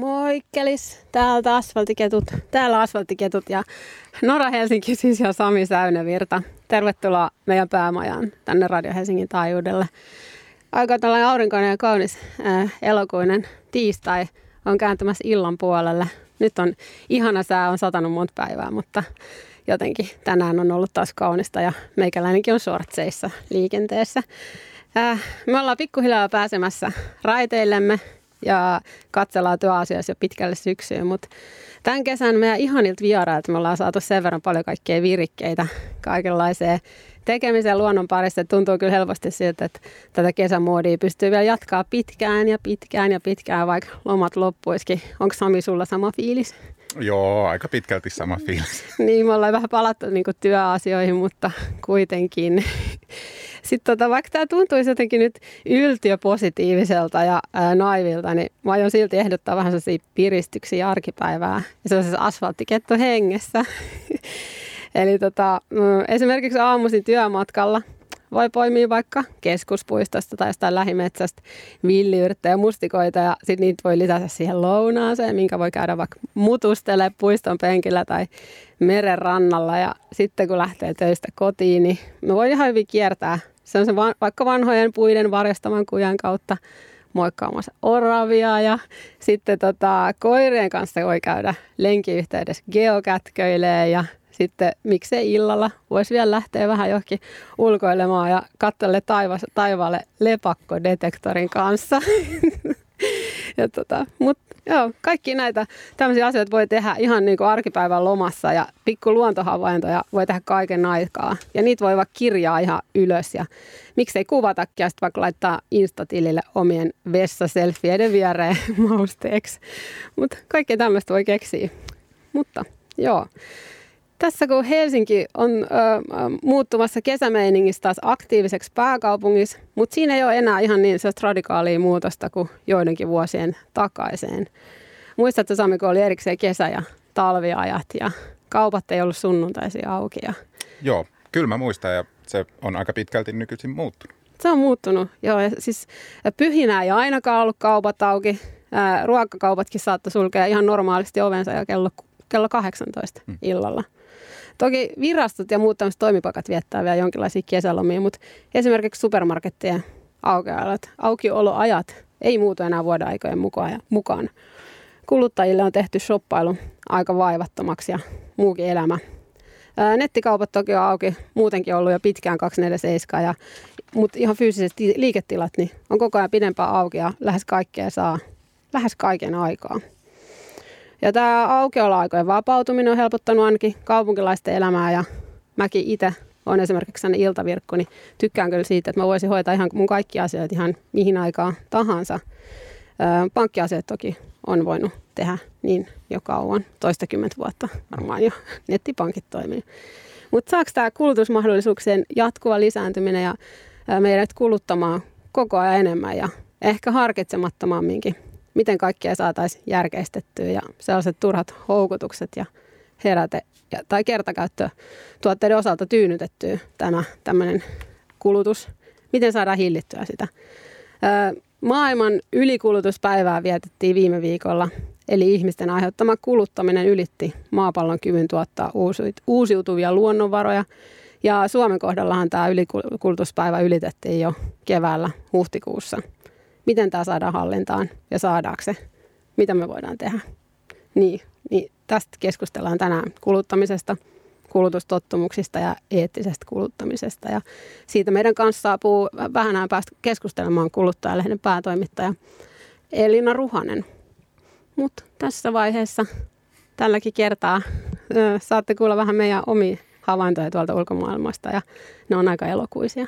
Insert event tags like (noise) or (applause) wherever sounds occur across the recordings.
Moikkelis, täältä asfaltiketut, täällä asfaltiketut ja Nora Helsinki siis ja Sami Säynävirta. Tervetuloa meidän päämajaan tänne Radio Helsingin taajuudelle. Aika tällainen aurinkoinen ja kaunis äh, elokuinen tiistai on kääntymässä illan puolelle. Nyt on ihana sää, on satanut monta päivää, mutta jotenkin tänään on ollut taas kaunista ja meikäläinenkin on shortseissa liikenteessä. Äh, me ollaan pikkuhiljaa pääsemässä raiteillemme ja katsellaan työasiassa jo pitkälle syksyyn, mutta tämän kesän meidän ihanilta vierailta me ollaan saatu sen verran paljon kaikkea virikkeitä kaikenlaiseen tekemisen luonnon parissa. Tuntuu kyllä helposti siltä, että tätä kesämuodia pystyy vielä jatkaa pitkään ja pitkään ja pitkään, vaikka lomat loppuisikin. Onko Sami sulla sama fiilis? Joo, aika pitkälti sama fiilis. (laughs) niin, me ollaan vähän palattu niin työasioihin, mutta kuitenkin. (laughs) Sitten tota, vaikka tämä tuntuisi jotenkin nyt yltiöpositiiviselta ja ää, naivilta, niin mä aion silti ehdottaa vähän sellaisia piristyksiä arkipäivää ja sellaisessa asfalttiketto hengessä. (laughs) Eli tota, mm, esimerkiksi aamuisin työmatkalla voi poimia vaikka keskuspuistosta tai jostain lähimetsästä villiyrttejä mustikoita ja sitten niitä voi lisätä siihen lounaaseen, minkä voi käydä vaikka mutustele puiston penkillä tai meren rannalla. Ja sitten kun lähtee töistä kotiin, niin me voi ihan hyvin kiertää. Se on se va- vaikka vanhojen puiden varjostaman kujan kautta moikkaamassa oravia ja sitten tota, koirien kanssa voi käydä lenkiyhteydessä geokätköilee ja sitten miksei illalla voisi vielä lähteä vähän johonkin ulkoilemaan ja katselle taivas, taivaalle lepakkodetektorin kanssa. (laughs) ja tota, Mutta joo, kaikki näitä tämmöisiä asioita voi tehdä ihan niin kuin arkipäivän lomassa ja pikku luontohavaintoja voi tehdä kaiken aikaa. Ja niitä voi vaikka kirjaa ihan ylös ja miksei kuvatakin ja sitten vaikka laittaa Instatilille omien vessaselfieiden viereen (laughs) mausteeksi. Mutta kaikkea tämmöistä voi keksiä. Mutta joo. Tässä kun Helsinki on ö, muuttumassa kesämeiningistä taas aktiiviseksi pääkaupungissa, mutta siinä ei ole enää ihan niin sellaista radikaalia muutosta kuin joidenkin vuosien takaiseen. Muistatko Sami, kun oli erikseen kesä- ja talviajat ja kaupat ei ollut sunnuntaisin auki? Ja... Joo, kyllä mä muistan ja se on aika pitkälti nykyisin muuttunut. Se on muuttunut, joo. Ja siis pyhinä ei ainakaan ollut kaupat auki. ruokakaupatkin saattoi sulkea ihan normaalisti ovensa jo kello, kello 18 hmm. illalla. Toki virastot ja muut tämmöiset toimipakat viettää vielä jonkinlaisia kesälomia, mutta esimerkiksi supermarkettien aukealat, aukioloajat ei muutu enää vuoden aikojen mukaan. Kuluttajille on tehty shoppailu aika vaivattomaksi ja muukin elämä. Nettikaupat toki on auki, muutenkin ollut jo pitkään 247, ja, mutta ihan fyysisesti liiketilat niin on koko ajan pidempään auki ja lähes kaikkea saa lähes kaiken aikaa. Ja tämä aukioloaikojen vapautuminen on helpottanut ainakin kaupunkilaisten elämää ja mäkin itse on esimerkiksi sellainen iltavirkku, niin tykkään kyllä siitä, että mä voisin hoitaa ihan mun kaikki asiat ihan mihin aikaan tahansa. Pankkiasiat toki on voinut tehdä niin jo kauan, toistakymmentä vuotta varmaan jo (laughs) nettipankit toimii. Mutta saako tämä kulutusmahdollisuuksien jatkuva lisääntyminen ja meidät kuluttamaan koko ajan enemmän ja ehkä harkitsemattomamminkin miten kaikkia saataisiin järkeistettyä ja sellaiset turhat houkutukset ja heräte tai kertakäyttö tuotteiden osalta tyynytettyä tämä tämmöinen kulutus. Miten saadaan hillittyä sitä? Maailman ylikulutuspäivää vietettiin viime viikolla, eli ihmisten aiheuttama kuluttaminen ylitti maapallon kyvyn tuottaa uusiutuvia luonnonvaroja. Ja Suomen kohdallahan tämä ylikulutuspäivä ylitettiin jo keväällä huhtikuussa – miten tämä saadaan hallintaan ja saadaanko se, mitä me voidaan tehdä. Niin, niin tästä keskustellaan tänään kuluttamisesta, kulutustottumuksista ja eettisestä kuluttamisesta. Ja siitä meidän kanssa saapuu vähän päästä keskustelemaan kuluttajalehden päätoimittaja Elina Ruhanen. Mutta tässä vaiheessa tälläkin kertaa saatte kuulla vähän meidän omia havaintoja tuolta ulkomaailmasta ja ne on aika elokuisia.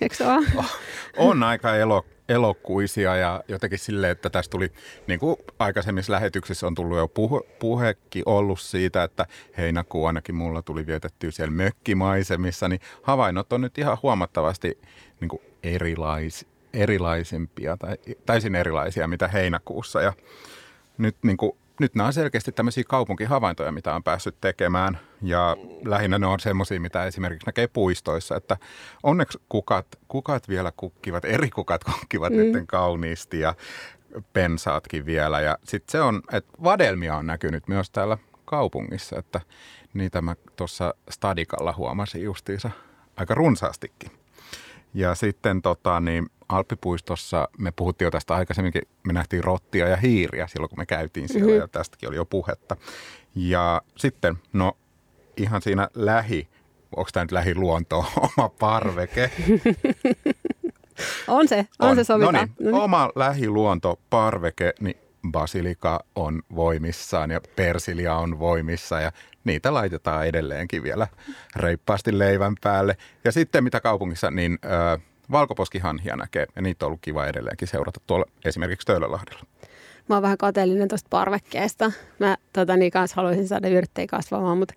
Eikö se ole? On aika elokuisia elokuisia ja jotenkin silleen, että tässä tuli, niin kuin aikaisemmissa lähetyksissä on tullut jo puhe, puhekin ollut siitä, että heinäkuu ainakin mulla tuli vietettyä siellä mökkimaisemissa, niin havainnot on nyt ihan huomattavasti niin kuin erilais, erilaisempia tai täysin erilaisia mitä heinäkuussa. Ja nyt niin kuin nyt nämä on selkeästi tämmöisiä kaupunkihavaintoja, mitä on päässyt tekemään ja lähinnä ne on semmoisia, mitä esimerkiksi näkee puistoissa, että onneksi kukat, kukat vielä kukkivat, eri kukat kukkivat mm. nyt kauniisti ja pensaatkin vielä. Ja sitten se on, että vadelmia on näkynyt myös täällä kaupungissa, että niitä mä tuossa stadikalla huomasin justiinsa aika runsaastikin. Ja sitten tota, niin Alppipuistossa me puhuttiin jo tästä aikaisemminkin, me nähtiin rottia ja hiiriä silloin kun me käytiin siellä mm-hmm. ja tästäkin oli jo puhetta. Ja sitten, no ihan siinä lähi, onko tämä nyt lähiluonto, (laughs) oma parveke? (laughs) on se, on, on. se sovitaan. No niin, oma lähiluonto, parveke, niin basilika on voimissaan ja persilia on voimissa ja niitä laitetaan edelleenkin vielä reippaasti leivän päälle. Ja sitten mitä kaupungissa, niin ö, valkoposkihanhia näkee ja niitä on ollut kiva edelleenkin seurata tuolla esimerkiksi Töölölahdella. Mä oon vähän kateellinen tuosta parvekkeesta. Mä tota, niin kanssa haluaisin saada yrttejä kasvamaan, mutta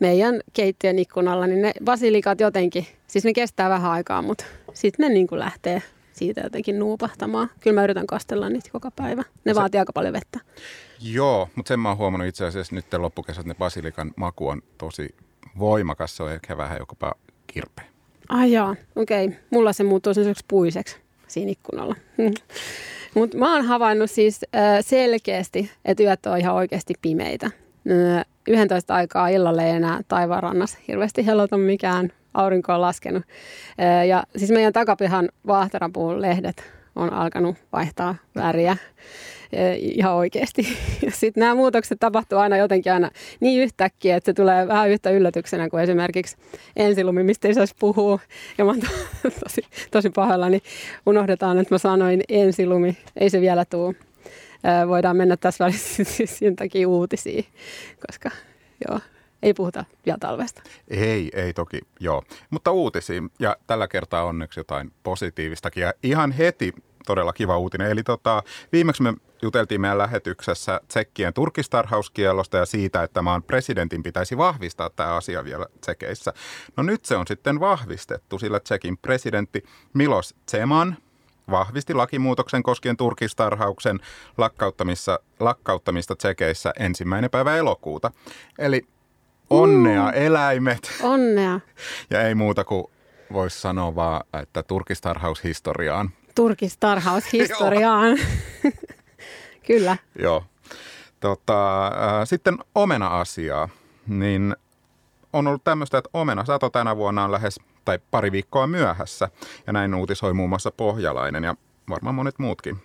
meidän keittiön ikkunalla, niin ne basilikat jotenkin, siis ne kestää vähän aikaa, mutta sitten ne niin kuin lähtee siitä jotenkin nuupahtamaan. Kyllä mä yritän kastella niitä joka päivä. Ne se, vaatii aika paljon vettä. Joo, mutta sen mä oon huomannut itse asiassa nyt loppukesät, ne basilikan maku on tosi voimakas. Se on ehkä vähän jopa kirpeä. Ai jaa, okei. Okay. Mulla se muuttuu sellaiseksi puiseksi siinä ikkunalla. (laughs) Mutta mä oon havainnut siis äh, selkeästi, että yöt on ihan oikeasti pimeitä. 11 aikaa illalle ei enää taivaanrannassa hirveästi helota mikään. Aurinko on laskenut. Ja siis meidän takapihan vaahterapuun lehdet on alkanut vaihtaa väriä ihan oikeasti. (laughs) Sitten nämä muutokset tapahtuu aina jotenkin aina niin yhtäkkiä, että se tulee vähän yhtä yllätyksenä kuin esimerkiksi ensilumi, mistä ei saisi puhua. Ja mä oon (laughs) tosi, tosi niin Unohdetaan, että mä sanoin ensilumi. Ei se vielä tule. Voidaan mennä tässä välissä (laughs) sen takia uutisiin, koska joo, ei puhuta vielä talvesta. Ei, ei toki, joo. Mutta uutisiin, ja tällä kertaa onneksi jotain positiivistakin. Ja ihan heti todella kiva uutinen. Eli tota, viimeksi me juteltiin meidän lähetyksessä tsekkien turkistarhauskielosta ja siitä, että maan presidentin pitäisi vahvistaa tämä asia vielä tsekeissä. No nyt se on sitten vahvistettu, sillä tsekin presidentti Milos Zeman vahvisti lakimuutoksen koskien turkistarhauksen lakkauttamista, lakkauttamista tsekeissä ensimmäinen päivä elokuuta. Eli onnea mm. eläimet. Onnea. (laughs) Ja ei muuta kuin voisi sanoa vaan, että turkistarhaushistoriaan. Turkistarhaushistoriaan. (laughs) Kyllä. Joo. Tota, äh, sitten omena-asiaa. Niin on ollut tämmöistä, että omena sato tänä vuonna on lähes tai pari viikkoa myöhässä. Ja näin uutisoi muun muassa Pohjalainen ja varmaan monet muutkin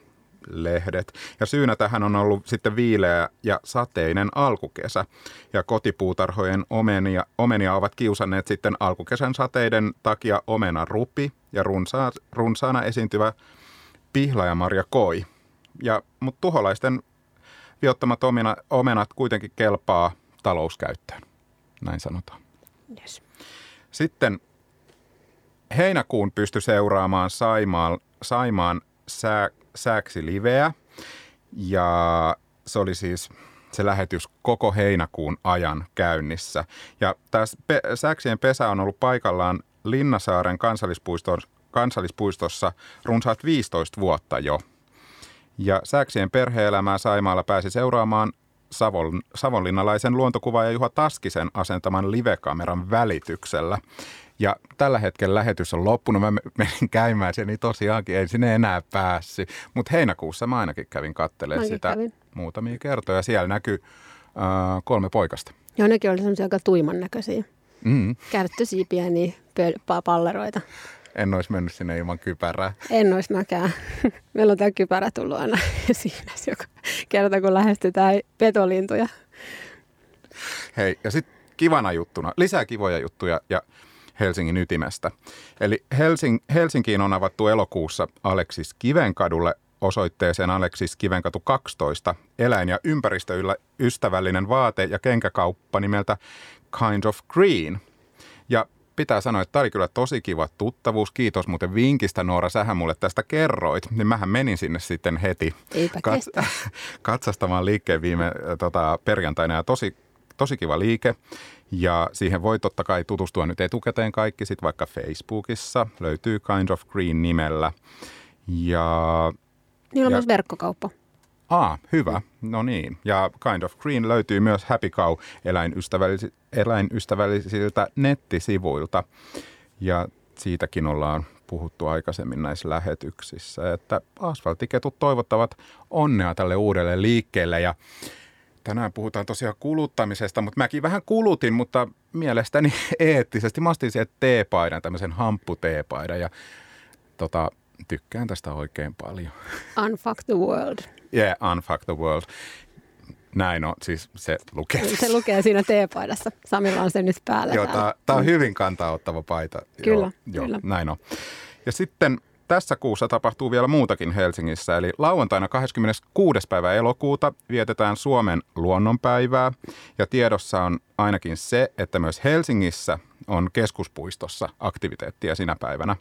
lehdet. Ja syynä tähän on ollut sitten viileä ja sateinen alkukesä. Ja kotipuutarhojen omenia, omenia ovat kiusanneet sitten alkukesän sateiden takia omena rupi ja runsa, runsaana esiintyvä pihlajamarja koi. Ja, mutta tuholaisten viottamat omena, omenat kuitenkin kelpaa talouskäyttöön, näin sanotaan. Yes. Sitten heinäkuun pysty seuraamaan Saimaan, Saimaan sää, sääksi liveä ja se oli siis se lähetys koko heinäkuun ajan käynnissä. Ja tämä pe- Säksien pesä on ollut paikallaan Linnasaaren kansallispuistossa, kansallispuistossa runsaat 15 vuotta jo. Ja Säksien perheelämää Saimaalla pääsi seuraamaan Savon, savonlinnalaisen luontokuvaaja Juha Taskisen asentaman livekameran välityksellä. Ja tällä hetkellä lähetys on loppunut. Mä menin käymään sen, niin tosiaankin ei sinne enää päässyt. Mutta heinäkuussa mä ainakin kävin katselemaan sitä kävin. muutamia kertoja. Siellä näkyy äh, kolme poikasta. Joo, nekin oli sellaisia aika tuiman näköisiä. Mm. Kärttösiipiä, niin pöl- palleroita. En olisi mennyt sinne ilman kypärää. En olisi mäkään. (laughs) Meillä on tämä kypärä tullut aina (laughs) siinä joka kerta, kun lähestytään petolintuja. Hei, ja sitten kivana juttuna, lisää kivoja juttuja ja Helsingin ytimestä. Eli Helsing, Helsinkiin on avattu elokuussa Aleksis Kivenkadulle osoitteeseen Aleksis Kivenkatu 12 eläin- ja ympäristöystävällinen vaate- ja kenkäkauppa nimeltä Kind of Green. Ja pitää sanoa, että tämä oli kyllä tosi kiva tuttavuus. Kiitos muuten vinkistä Noora, sähän mulle tästä kerroit. Niin mähän menin sinne sitten heti kat- (laughs) katsastamaan liikkeen viime tota, perjantaina ja tosi, tosi kiva liike. Ja siihen voi totta kai tutustua nyt etukäteen kaikki, sitten vaikka Facebookissa löytyy Kind of Green nimellä. Ja, Niillä on ja, myös verkkokauppa. Ah, hyvä. No niin. Ja Kind of Green löytyy myös Happy Cow eläinystävällisiltä, eläinystävällisiltä nettisivuilta. Ja siitäkin ollaan puhuttu aikaisemmin näissä lähetyksissä, että asfalttiketut toivottavat onnea tälle uudelle liikkeelle ja tänään puhutaan tosiaan kuluttamisesta, mutta mäkin vähän kulutin, mutta mielestäni (laughs) eettisesti. Mä ostin sieltä teepaidan, tämmöisen hampputeepaidan ja tota, tykkään tästä oikein paljon. (laughs) Unfuck the world. Yeah, unfuck the world. Näin on, siis se lukee. (laughs) Se lukee siinä teepaidassa. Samilla on se nyt päällä. Joo, tämä on hyvin kantauttava paita. Kyllä, joo, kyllä. Joo, näin on. Ja sitten tässä kuussa tapahtuu vielä muutakin Helsingissä, eli lauantaina 26. päivä elokuuta vietetään Suomen luonnonpäivää, ja tiedossa on ainakin se, että myös Helsingissä on keskuspuistossa aktiviteettia sinä päivänä.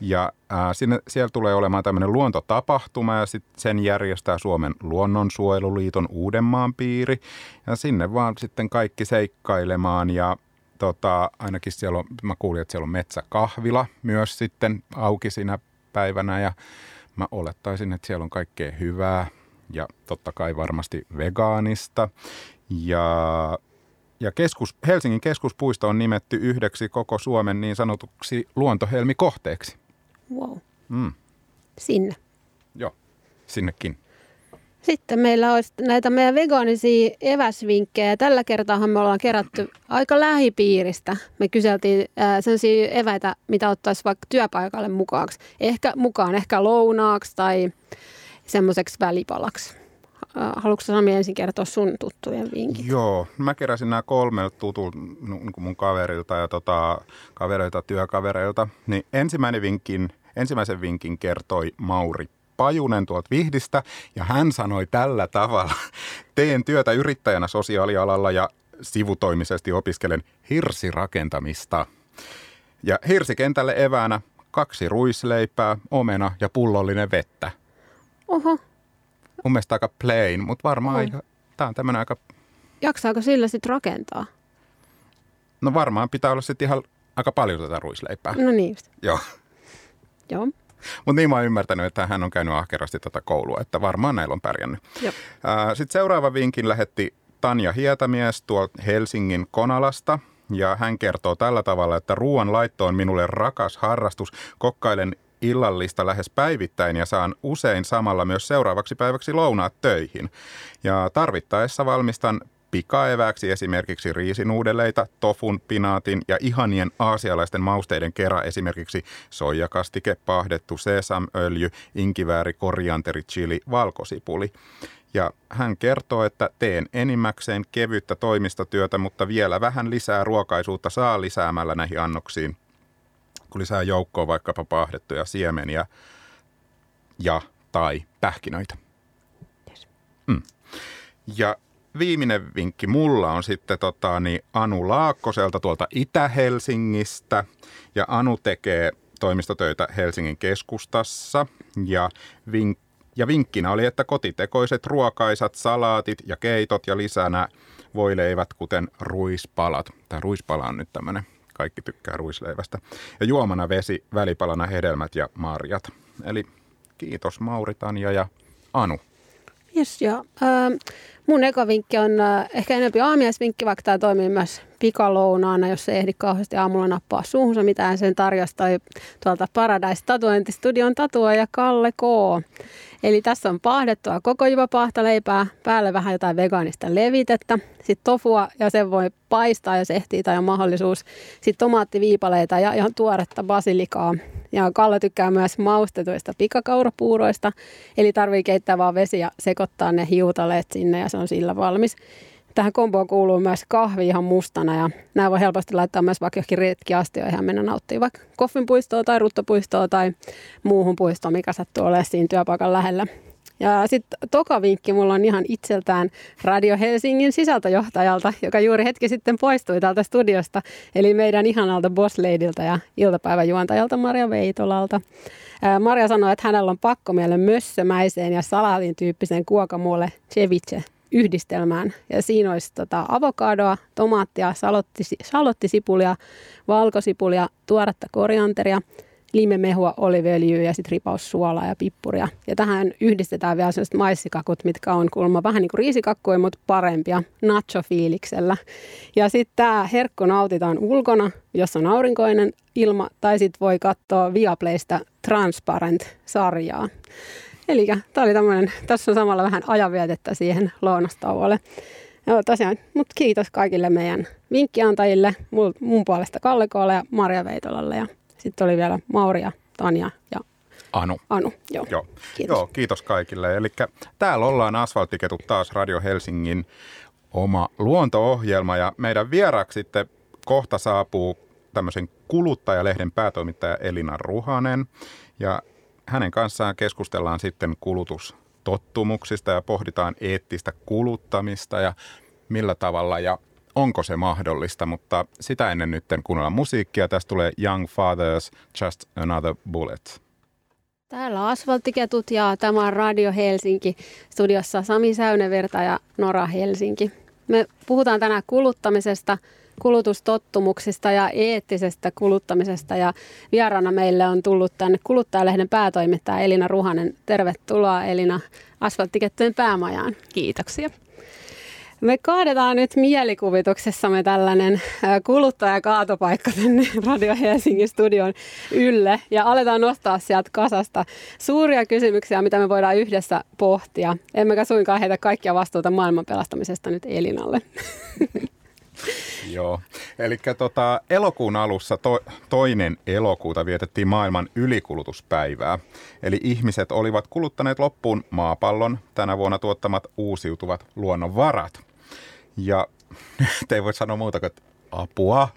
Ja ää, sinne, siellä tulee olemaan tämmöinen luontotapahtuma ja sit sen järjestää Suomen luonnonsuojeluliiton Uudenmaan piiri. Ja sinne vaan sitten kaikki seikkailemaan ja tota, ainakin siellä on, mä kuulin, että siellä on metsäkahvila myös sitten auki siinä päivänä ja mä olettaisin, että siellä on kaikkea hyvää ja totta kai varmasti vegaanista. Ja, ja keskus, Helsingin keskuspuisto on nimetty yhdeksi koko Suomen niin sanotuksi luontohelmikohteeksi. Wow. Mm, Sinne. joo, sinnekin. Sitten meillä olisi näitä meidän vegaanisia eväsvinkkejä. Tällä kertaa me ollaan kerätty aika lähipiiristä. Me kyseltiin sellaisia eväitä, mitä ottaisi vaikka työpaikalle mukaan. Ehkä mukaan, ehkä lounaaksi tai semmoiseksi välipalaksi. Haluatko Sami ensin kertoa sun tuttujen vinkit? Joo, mä keräsin nämä kolme tutulta niin mun kaverilta ja tota, kavereilta, työkavereilta. Niin ensimmäinen vinkin, ensimmäisen vinkin kertoi Mauri Pajunen tuolta Vihdistä ja hän sanoi tällä tavalla. Teen työtä yrittäjänä sosiaalialalla ja sivutoimisesti opiskelen hirsirakentamista. Ja hirsikentälle eväänä kaksi ruisleipää, omena ja pullollinen vettä. Oho, Mun mielestä aika plain, mutta varmaan ihan, tää on tämmöinen aika, jaksaako sillä sitten rakentaa? no varmaan pitää olla sitten ihan aika paljon tätä ruisleipää. No niin just. Joo. Joo. (laughs) Mutta niin mä oon ymmärtänyt, että hän on käynyt ahkerasti tätä koulua, että varmaan näillä on pärjännyt. Sitten seuraava vinkin lähetti Tanja Hietamies tuolta Helsingin Konalasta. Ja hän kertoo tällä tavalla, että ruoan laitto on minulle rakas harrastus. Kokkailen illallista lähes päivittäin ja saan usein samalla myös seuraavaksi päiväksi lounaat töihin. Ja tarvittaessa valmistan pikaevääksi esimerkiksi riisinuudeleita, tofun, pinaatin ja ihanien aasialaisten mausteiden kera esimerkiksi soijakastike, pahdettu sesamöljy, inkivääri, korianteri, chili, valkosipuli. Ja hän kertoo, että teen enimmäkseen kevyttä toimistotyötä, mutta vielä vähän lisää ruokaisuutta saa lisäämällä näihin annoksiin, kun lisää joukkoon vaikkapa pahdettuja siemeniä ja tai pähkinöitä. Mm. Ja viimeinen vinkki mulla on sitten tota, niin Anu Laakkoselta tuolta Itä-Helsingistä. Ja Anu tekee toimistotöitä Helsingin keskustassa. Ja, vink- ja vinkkinä oli, että kotitekoiset ruokaisat, salaatit ja keitot ja lisänä voileivät, kuten ruispalat. Tämä ruispala on nyt tämmöinen, kaikki tykkää ruisleivästä. Ja juomana vesi, välipalana hedelmät ja marjat. Eli kiitos Mauri, Tanja ja Anu. Yes, joo. Ähm, mun eka vinkki on äh, ehkä enemmän aamiaisvinkki, vaikka tämä toimii myös pikalounaana, jos ei ehdi kauheasti aamulla nappaa suuhunsa mitään sen tarjosta toi tuolta Paradise Tatuointistudion tatuoja Kalle K. Eli tässä on pahdettua koko pahtaleipää, päälle vähän jotain vegaanista levitettä, sitten tofua ja sen voi paistaa, jos ehtii tai on mahdollisuus. Sitten tomaattiviipaleita ja ihan tuoretta basilikaa. Ja Kalle tykkää myös maustetuista pikakaurapuuroista, eli tarvii keittää vaan vesi ja sekoittaa ne hiutaleet sinne ja se on sillä valmis. Tähän komboon kuuluu myös kahvi ihan mustana ja nämä voi helposti laittaa myös vaikka johonkin retkiastioihin ja mennä nauttimaan vaikka koffinpuistoa tai ruttopuistoa tai muuhun puistoon, mikä sattuu olemaan siinä työpaikan lähellä. Ja sitten toka vinkki mulla on ihan itseltään Radio Helsingin sisältöjohtajalta, joka juuri hetki sitten poistui täältä studiosta, eli meidän ihanalta Boss Ladyltä ja iltapäiväjuontajalta Maria Veitolalta. Maria sanoi, että hänellä on pakko mielen mössömäiseen ja salaatin tyyppiseen kuokamuolle ceviche yhdistelmään. Ja siinä olisi tota avokadoa, tomaattia, salottisi, salottisipulia, valkosipulia, tuoretta korianteria limemehua, oliviöljyä ja sitten ripaus suolaa ja pippuria. Ja tähän yhdistetään vielä sellaiset maissikakut, mitkä on kuulemma vähän niin kuin riisikakkuja, mutta parempia nacho-fiiliksellä. Ja sitten tämä herkku nautitaan ulkona, jos on aurinkoinen ilma, tai sitten voi katsoa Viaplaysta Transparent-sarjaa. Eli tämä oli tämmöinen, tässä on samalla vähän ajanvietettä siihen lounastauolle. Joo, tosiaan, mutta kiitos kaikille meidän vinkkiantajille, mun, mun puolesta Kalle Koolle ja Maria Veitolalle ja sitten oli vielä Mauria, Tanja ja Anu. Anu, joo. Joo, kiitos, joo, kiitos kaikille. Eli täällä ollaan Asfalttiketut taas Radio Helsingin oma luonto-ohjelma ja meidän vieraaksi sitten kohta saapuu tämmöisen kuluttajalehden päätoimittaja Elina Ruhanen ja hänen kanssaan keskustellaan sitten kulutustottumuksista ja pohditaan eettistä kuluttamista ja millä tavalla ja onko se mahdollista, mutta sitä ennen nyt kuunnellaan musiikkia. Tästä tulee Young Fathers, Just Another Bullet. Täällä on Asfalttiketut ja tämä on Radio Helsinki. Studiossa Sami Säynevirta ja Nora Helsinki. Me puhutaan tänään kuluttamisesta, kulutustottumuksista ja eettisestä kuluttamisesta. Ja vieraana meille on tullut tänne kuluttajalehden päätoimittaja Elina Ruhanen. Tervetuloa Elina Asfalttikettujen päämajaan. Kiitoksia. Me kaadetaan nyt mielikuvituksessamme tällainen kuluttajakaatopaikka tänne (laughs) Radio Helsingin studion ylle ja aletaan nostaa sieltä kasasta suuria kysymyksiä, mitä me voidaan yhdessä pohtia. Emmekä suinkaan heitä kaikkia vastuuta maailman pelastamisesta nyt Elinalle. (laughs) (laughs) Joo, eli tota, elokuun alussa to, toinen elokuuta vietettiin maailman ylikulutuspäivää. Eli ihmiset olivat kuluttaneet loppuun maapallon. Tänä vuonna tuottamat uusiutuvat luonnonvarat – ja (laughs) te ei voi sanoa muuta kuin apua,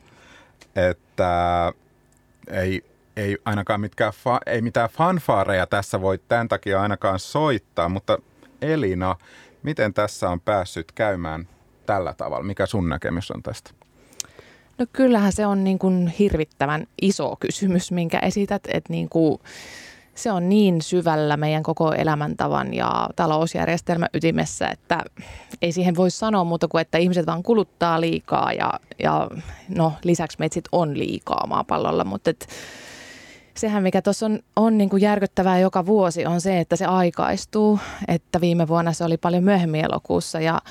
että ei, ei ainakaan mitkään fa, ei mitään fanfaareja tässä voi tämän takia ainakaan soittaa, mutta Elina, miten tässä on päässyt käymään tällä tavalla? Mikä sun näkemys on tästä? No kyllähän se on niin kuin hirvittävän iso kysymys, minkä esität, että niin kuin se on niin syvällä meidän koko elämäntavan ja talousjärjestelmän ytimessä, että ei siihen voi sanoa muuta kuin, että ihmiset vaan kuluttaa liikaa ja, ja no lisäksi meitä sit on liikaa maapallolla, mutta et, sehän mikä tuossa on, on niin kuin järkyttävää joka vuosi on se, että se aikaistuu, että viime vuonna se oli paljon myöhemmin elokuussa ja,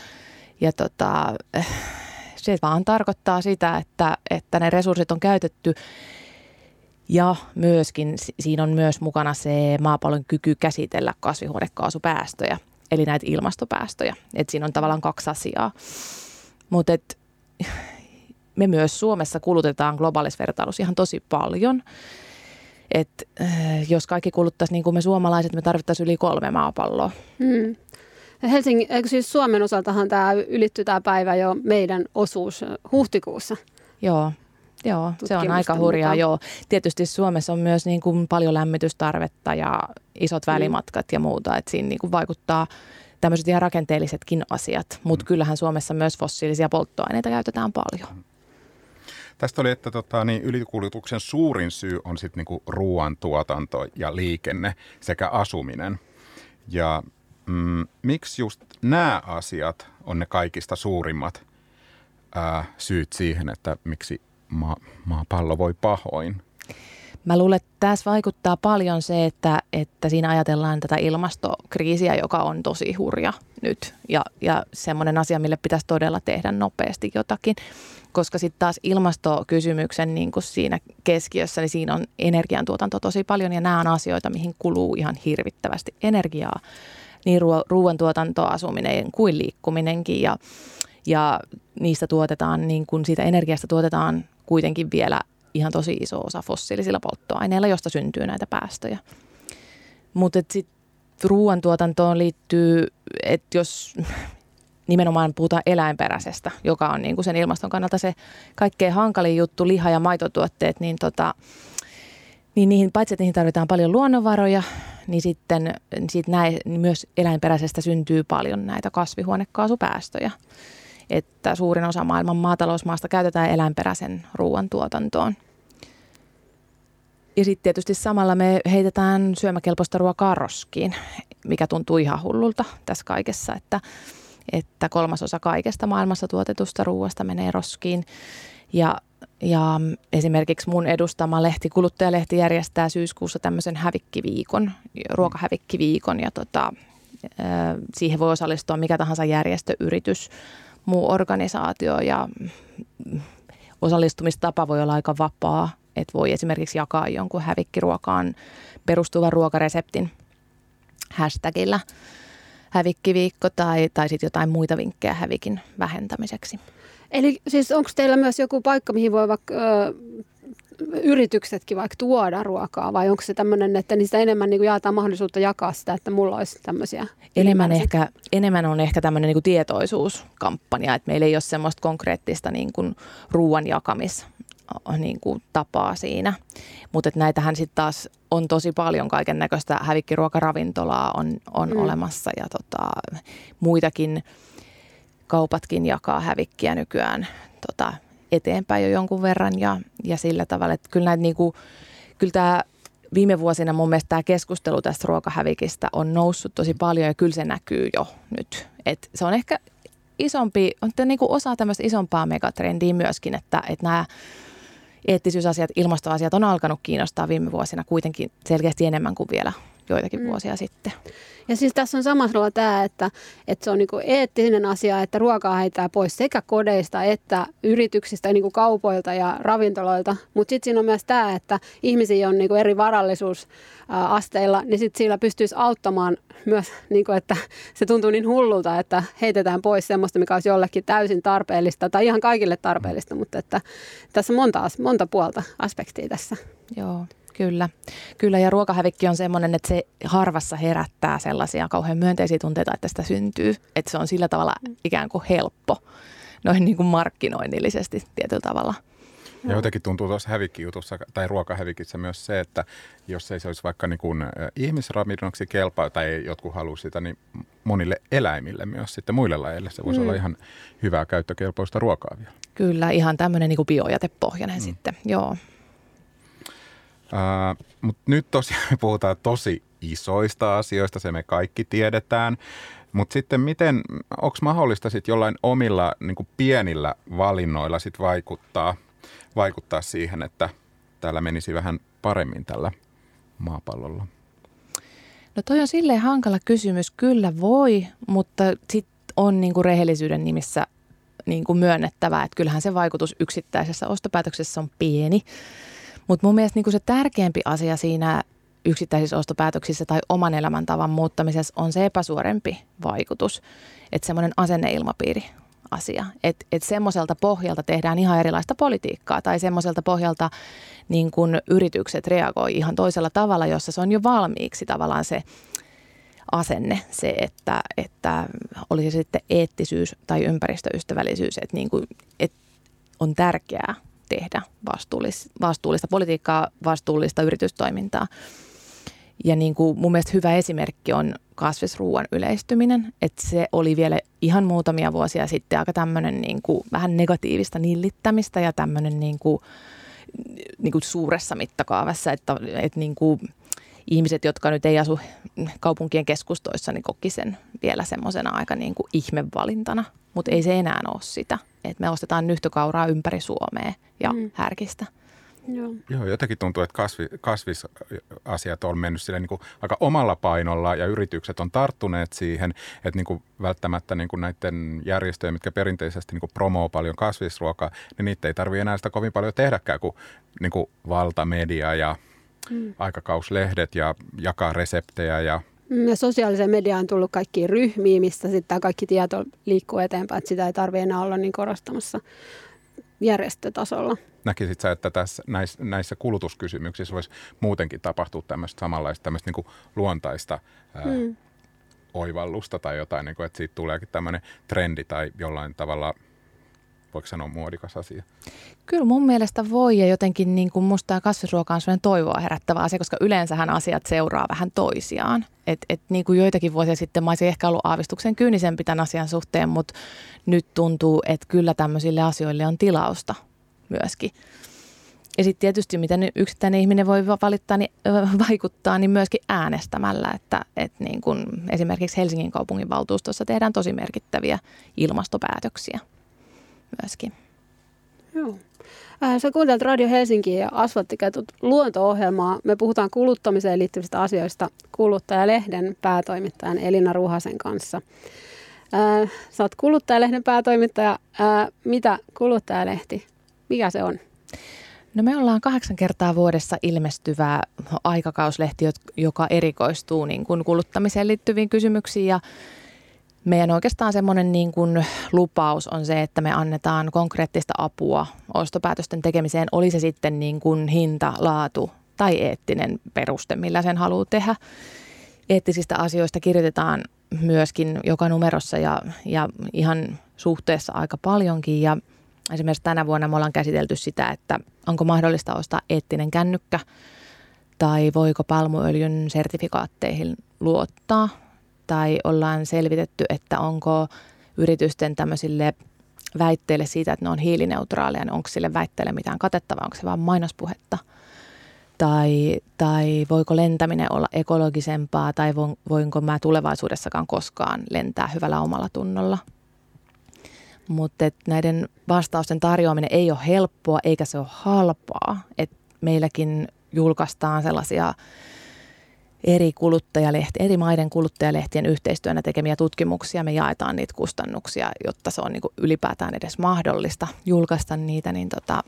ja tota, se vaan tarkoittaa sitä, että, että ne resurssit on käytetty ja myöskin siinä on myös mukana se maapallon kyky käsitellä kasvihuonekaasupäästöjä, eli näitä ilmastopäästöjä. Et siinä on tavallaan kaksi asiaa. Mutta me myös Suomessa kulutetaan globaalissa vertailussa ihan tosi paljon. Et, äh, jos kaikki kuluttaisi niin kuin me suomalaiset, me tarvittaisiin yli kolme maapalloa. Hmm. Helsingin, eikö siis Suomen osaltahan tämä ylittyy tämä päivä jo meidän osuus huhtikuussa? Joo, Joo, se on aika hurjaa. Mukaan. Joo. Tietysti Suomessa on myös niin kuin paljon lämmitystarvetta ja isot mm. välimatkat ja muuta, että siinä niin kuin vaikuttaa tämmöiset ihan rakenteellisetkin asiat, mutta mm. kyllähän Suomessa myös fossiilisia polttoaineita käytetään paljon. Mm. Tästä oli, että tota, niin ylikulutuksen suurin syy on sitten niinku ruoantuotanto ja liikenne sekä asuminen. Ja mm, miksi just nämä asiat on ne kaikista suurimmat ää, syyt siihen, että miksi ma- maapallo voi pahoin? Mä luulen, että tässä vaikuttaa paljon se, että, että siinä ajatellaan tätä ilmastokriisiä, joka on tosi hurja nyt. Ja, ja semmoinen asia, mille pitäisi todella tehdä nopeasti jotakin. Koska sitten taas ilmastokysymyksen niin kuin siinä keskiössä, niin siinä on energiantuotanto tosi paljon. Ja nämä on asioita, mihin kuluu ihan hirvittävästi energiaa. Niin ruoantuotanto, asuminen kuin liikkuminenkin. Ja, ja niistä tuotetaan, niin kuin siitä energiasta tuotetaan kuitenkin vielä ihan tosi iso osa fossiilisilla polttoaineilla, josta syntyy näitä päästöjä. Mutta sitten ruoantuotantoon liittyy, että jos (laughs) nimenomaan puhutaan eläinperäisestä, joka on niin kuin sen ilmaston kannalta se kaikkein hankalin juttu, liha- ja maitotuotteet, niin, tota, niin niihin, paitsi että niihin tarvitaan paljon luonnonvaroja, niin sitten siitä näin, niin myös eläinperäisestä syntyy paljon näitä kasvihuonekaasupäästöjä että suurin osa maailman maatalousmaasta käytetään eläinperäisen ruoantuotantoon. Ja sitten tietysti samalla me heitetään syömäkelpoista ruokaa roskiin, mikä tuntuu ihan hullulta tässä kaikessa, että, että kolmasosa kaikesta maailmassa tuotetusta ruoasta menee roskiin. Ja ja esimerkiksi mun edustama lehti, kuluttajalehti järjestää syyskuussa tämmöisen hävikkiviikon, ruokahävikkiviikon ja tota, siihen voi osallistua mikä tahansa järjestö, yritys, muu organisaatio ja osallistumistapa voi olla aika vapaa, että voi esimerkiksi jakaa jonkun hävikkiruokaan perustuvan ruokareseptin hashtagillä hävikkiviikko tai, tai sitten jotain muita vinkkejä hävikin vähentämiseksi. Eli siis onko teillä myös joku paikka, mihin voi vaikka ö, yrityksetkin vaikka tuoda ruokaa vai onko se tämmöinen, että niistä enemmän niin jaetaan mahdollisuutta jakaa sitä, että mulla olisi tämmöisiä? Enemmän, ehkä, enemmän on ehkä tämmöinen niin tietoisuuskampanja, että meillä ei ole semmoista konkreettista niin kuin ruoan jakamis niin kuin tapaa siinä. Mutta näitähän sitten taas on tosi paljon kaiken näköistä hävikkiruokaravintolaa on, on mm. olemassa ja tota, muitakin kaupatkin jakaa hävikkiä nykyään tota, eteenpäin jo jonkun verran ja, ja sillä tavalla, että kyllä näitä niin kuin, kyllä tämä viime vuosina mun mielestä tämä keskustelu tästä ruokahävikistä on noussut tosi paljon ja kyllä se näkyy jo nyt. Et se on ehkä isompi, on niin kuin osa tämmöistä isompaa megatrendiä myöskin, että, että nämä eettisyysasiat, ilmastoasiat on alkanut kiinnostaa viime vuosina kuitenkin selkeästi enemmän kuin vielä joitakin mm. vuosia sitten. Ja siis tässä on samalla tämä, että, että se on niinku eettinen asia, että ruokaa heitää pois sekä kodeista että yrityksistä, niinku kaupoilta ja ravintoloilta. Mutta sitten siinä on myös tämä, että ihmisiä on niinku eri varallisuusasteilla, niin sitten sillä pystyisi auttamaan myös, niinku, että se tuntuu niin hullulta, että heitetään pois semmoista, mikä olisi jollekin täysin tarpeellista tai ihan kaikille tarpeellista, mutta että tässä on monta, monta puolta aspektia tässä. Joo. Kyllä, kyllä ja ruokahävikki on sellainen, että se harvassa herättää sellaisia kauhean myönteisiä tunteita, että sitä syntyy. Että se on sillä tavalla ikään kuin helppo noin niin kuin markkinoinnillisesti tietyllä tavalla. Ja jotenkin tuntuu tuossa hävikkijutussa tai ruokahävikissä myös se, että jos ei se olisi vaikka niin kuin ihmisravinnoksi kelpaa tai jotkut haluaisi sitä, niin monille eläimille myös sitten muille lajeille se voisi mm. olla ihan hyvää käyttökelpoista ruokaa vielä. Kyllä, ihan tämmöinen niin kuin biojätepohjainen mm. sitten, joo. Mutta nyt tosiaan me puhutaan tosi isoista asioista, se me kaikki tiedetään. Mutta sitten miten, onko mahdollista sitten jollain omilla niin pienillä valinnoilla sit vaikuttaa, vaikuttaa siihen, että täällä menisi vähän paremmin tällä maapallolla? No toi on silleen hankala kysymys. Kyllä voi, mutta sitten on niin kuin rehellisyyden nimissä niin kuin myönnettävä, että kyllähän se vaikutus yksittäisessä ostopäätöksessä on pieni. Mutta mun mielestä niin se tärkeämpi asia siinä yksittäisissä ostopäätöksissä tai oman elämäntavan muuttamisessa on se epäsuorempi vaikutus. Että semmoinen asenneilmapiiri asia. Että et semmoiselta pohjalta tehdään ihan erilaista politiikkaa tai semmoiselta pohjalta niin kun yritykset reagoi ihan toisella tavalla, jossa se on jo valmiiksi tavallaan se asenne, se, että, että olisi sitten eettisyys tai ympäristöystävällisyys, että, niin kuin, että on tärkeää tehdä vastuullista, vastuullista politiikkaa, vastuullista yritystoimintaa. Ja niin kuin mun mielestä hyvä esimerkki on kasvisruuan yleistyminen, että se oli vielä ihan muutamia vuosia sitten aika tämmöinen niin kuin vähän negatiivista nillittämistä ja tämmöinen niin kuin, niin kuin suuressa mittakaavassa, että, että niin kuin ihmiset, jotka nyt ei asu kaupunkien keskustoissa, niin koki sen vielä semmoisena aika niin kuin ihmevalintana, mutta ei se enää ole sitä että me ostetaan nyhtökauraa ympäri Suomea ja mm. härkistä. Joo. Joo, jotenkin tuntuu, että kasvi, kasvisasiat on mennyt sille niin kuin aika omalla painolla ja yritykset on tarttuneet siihen, että niin kuin välttämättä niin kuin näiden järjestöjen, mitkä perinteisesti niin kuin promoo paljon kasvisruokaa, niin niitä ei tarvitse enää sitä kovin paljon tehdäkään kuin, niin kuin valtamedia ja mm. aikakauslehdet ja jakaa reseptejä ja sosiaaliseen mediaan on tullut kaikki ryhmiä, mistä sitten kaikki tieto liikkuu eteenpäin, että sitä ei tarvitse enää olla niin korostamassa järjestötasolla. Näkisit sä, että tässä, näissä, näissä kulutuskysymyksissä voisi muutenkin tapahtua tämmöistä samanlaista tämmöistä niin luontaista ää, hmm. oivallusta tai jotain, niin kuin, että siitä tuleekin tämmöinen trendi tai jollain tavalla – voiko sanoa muodikas asia? Kyllä mun mielestä voi ja jotenkin niin kuin musta kasvisruoka on sellainen toivoa herättävä asia, koska yleensähän asiat seuraa vähän toisiaan. Et, et niin kuin joitakin vuosia sitten mä olisin ehkä ollut aavistuksen kyynisempi tämän asian suhteen, mutta nyt tuntuu, että kyllä tämmöisille asioille on tilausta myöskin. Ja sitten tietysti, miten yksittäinen ihminen voi valittaa, niin, vaikuttaa, niin myöskin äänestämällä, että, että niin kun esimerkiksi Helsingin kaupungin valtuustossa tehdään tosi merkittäviä ilmastopäätöksiä myöskin. Joo. Äh, sä kuuntelet Radio Helsinkiä ja Asfalttiketut luonto-ohjelmaa. Me puhutaan kuluttamiseen liittyvistä asioista kuluttajalehden päätoimittajan Elina Ruhasen kanssa. Äh, sä oot kuluttajalehden päätoimittaja. Äh, mitä kuluttajalehti? Mikä se on? No me ollaan kahdeksan kertaa vuodessa ilmestyvä aikakauslehti, joka erikoistuu niin kuin kuluttamiseen liittyviin kysymyksiin ja meidän oikeastaan semmoinen niin kuin lupaus on se, että me annetaan konkreettista apua ostopäätösten tekemiseen, oli se sitten niin kuin hinta, laatu tai eettinen peruste, millä sen haluaa tehdä. Eettisistä asioista kirjoitetaan myöskin joka numerossa ja, ja ihan suhteessa aika paljonkin ja esimerkiksi tänä vuonna me ollaan käsitelty sitä, että onko mahdollista ostaa eettinen kännykkä tai voiko palmuöljyn sertifikaatteihin luottaa tai ollaan selvitetty, että onko yritysten tämmöisille väitteille siitä, että ne on hiilineutraaleja, niin onko sille väitteelle mitään katettavaa, onko se vain mainospuhetta. Tai, tai voiko lentäminen olla ekologisempaa tai voinko mä tulevaisuudessakaan koskaan lentää hyvällä omalla tunnolla. Mutta näiden vastausten tarjoaminen ei ole helppoa eikä se ole halpaa. Et meilläkin julkaistaan sellaisia eri, kuluttajalehti, eri maiden kuluttajalehtien yhteistyönä tekemiä tutkimuksia. Me jaetaan niitä kustannuksia, jotta se on niin kuin ylipäätään edes mahdollista julkaista niitä, niin, tota,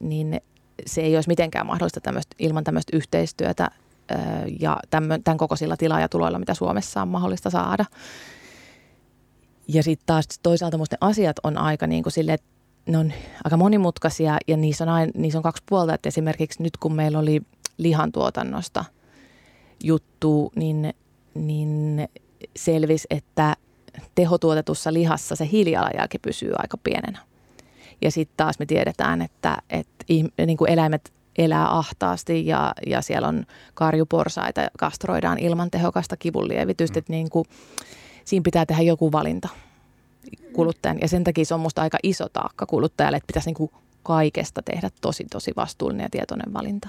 niin se ei olisi mitenkään mahdollista tämmöistä, ilman tämmöistä yhteistyötä ja tämän, tämän kokoisilla tilaajatuloilla, mitä Suomessa on mahdollista saada. Ja sitten taas toisaalta musta ne asiat on aika niin kuin sille, että ne on aika monimutkaisia ja niissä on, aina, niissä on kaksi puolta. Että esimerkiksi nyt kun meillä oli lihantuotannosta – juttu, niin, niin selvisi, että tehotuotetussa lihassa se hiilijalanjälki pysyy aika pienenä. Ja sitten taas me tiedetään, että, että niin kuin eläimet elää ahtaasti ja, ja siellä on karjuporsaita, kastroidaan ilman tehokasta kivunlievitystä. Mm. Niin kuin, siinä pitää tehdä joku valinta kuluttajan. Ja sen takia se on minusta aika iso taakka kuluttajalle, että pitäisi niin kuin kaikesta tehdä tosi, tosi vastuullinen ja tietoinen valinta.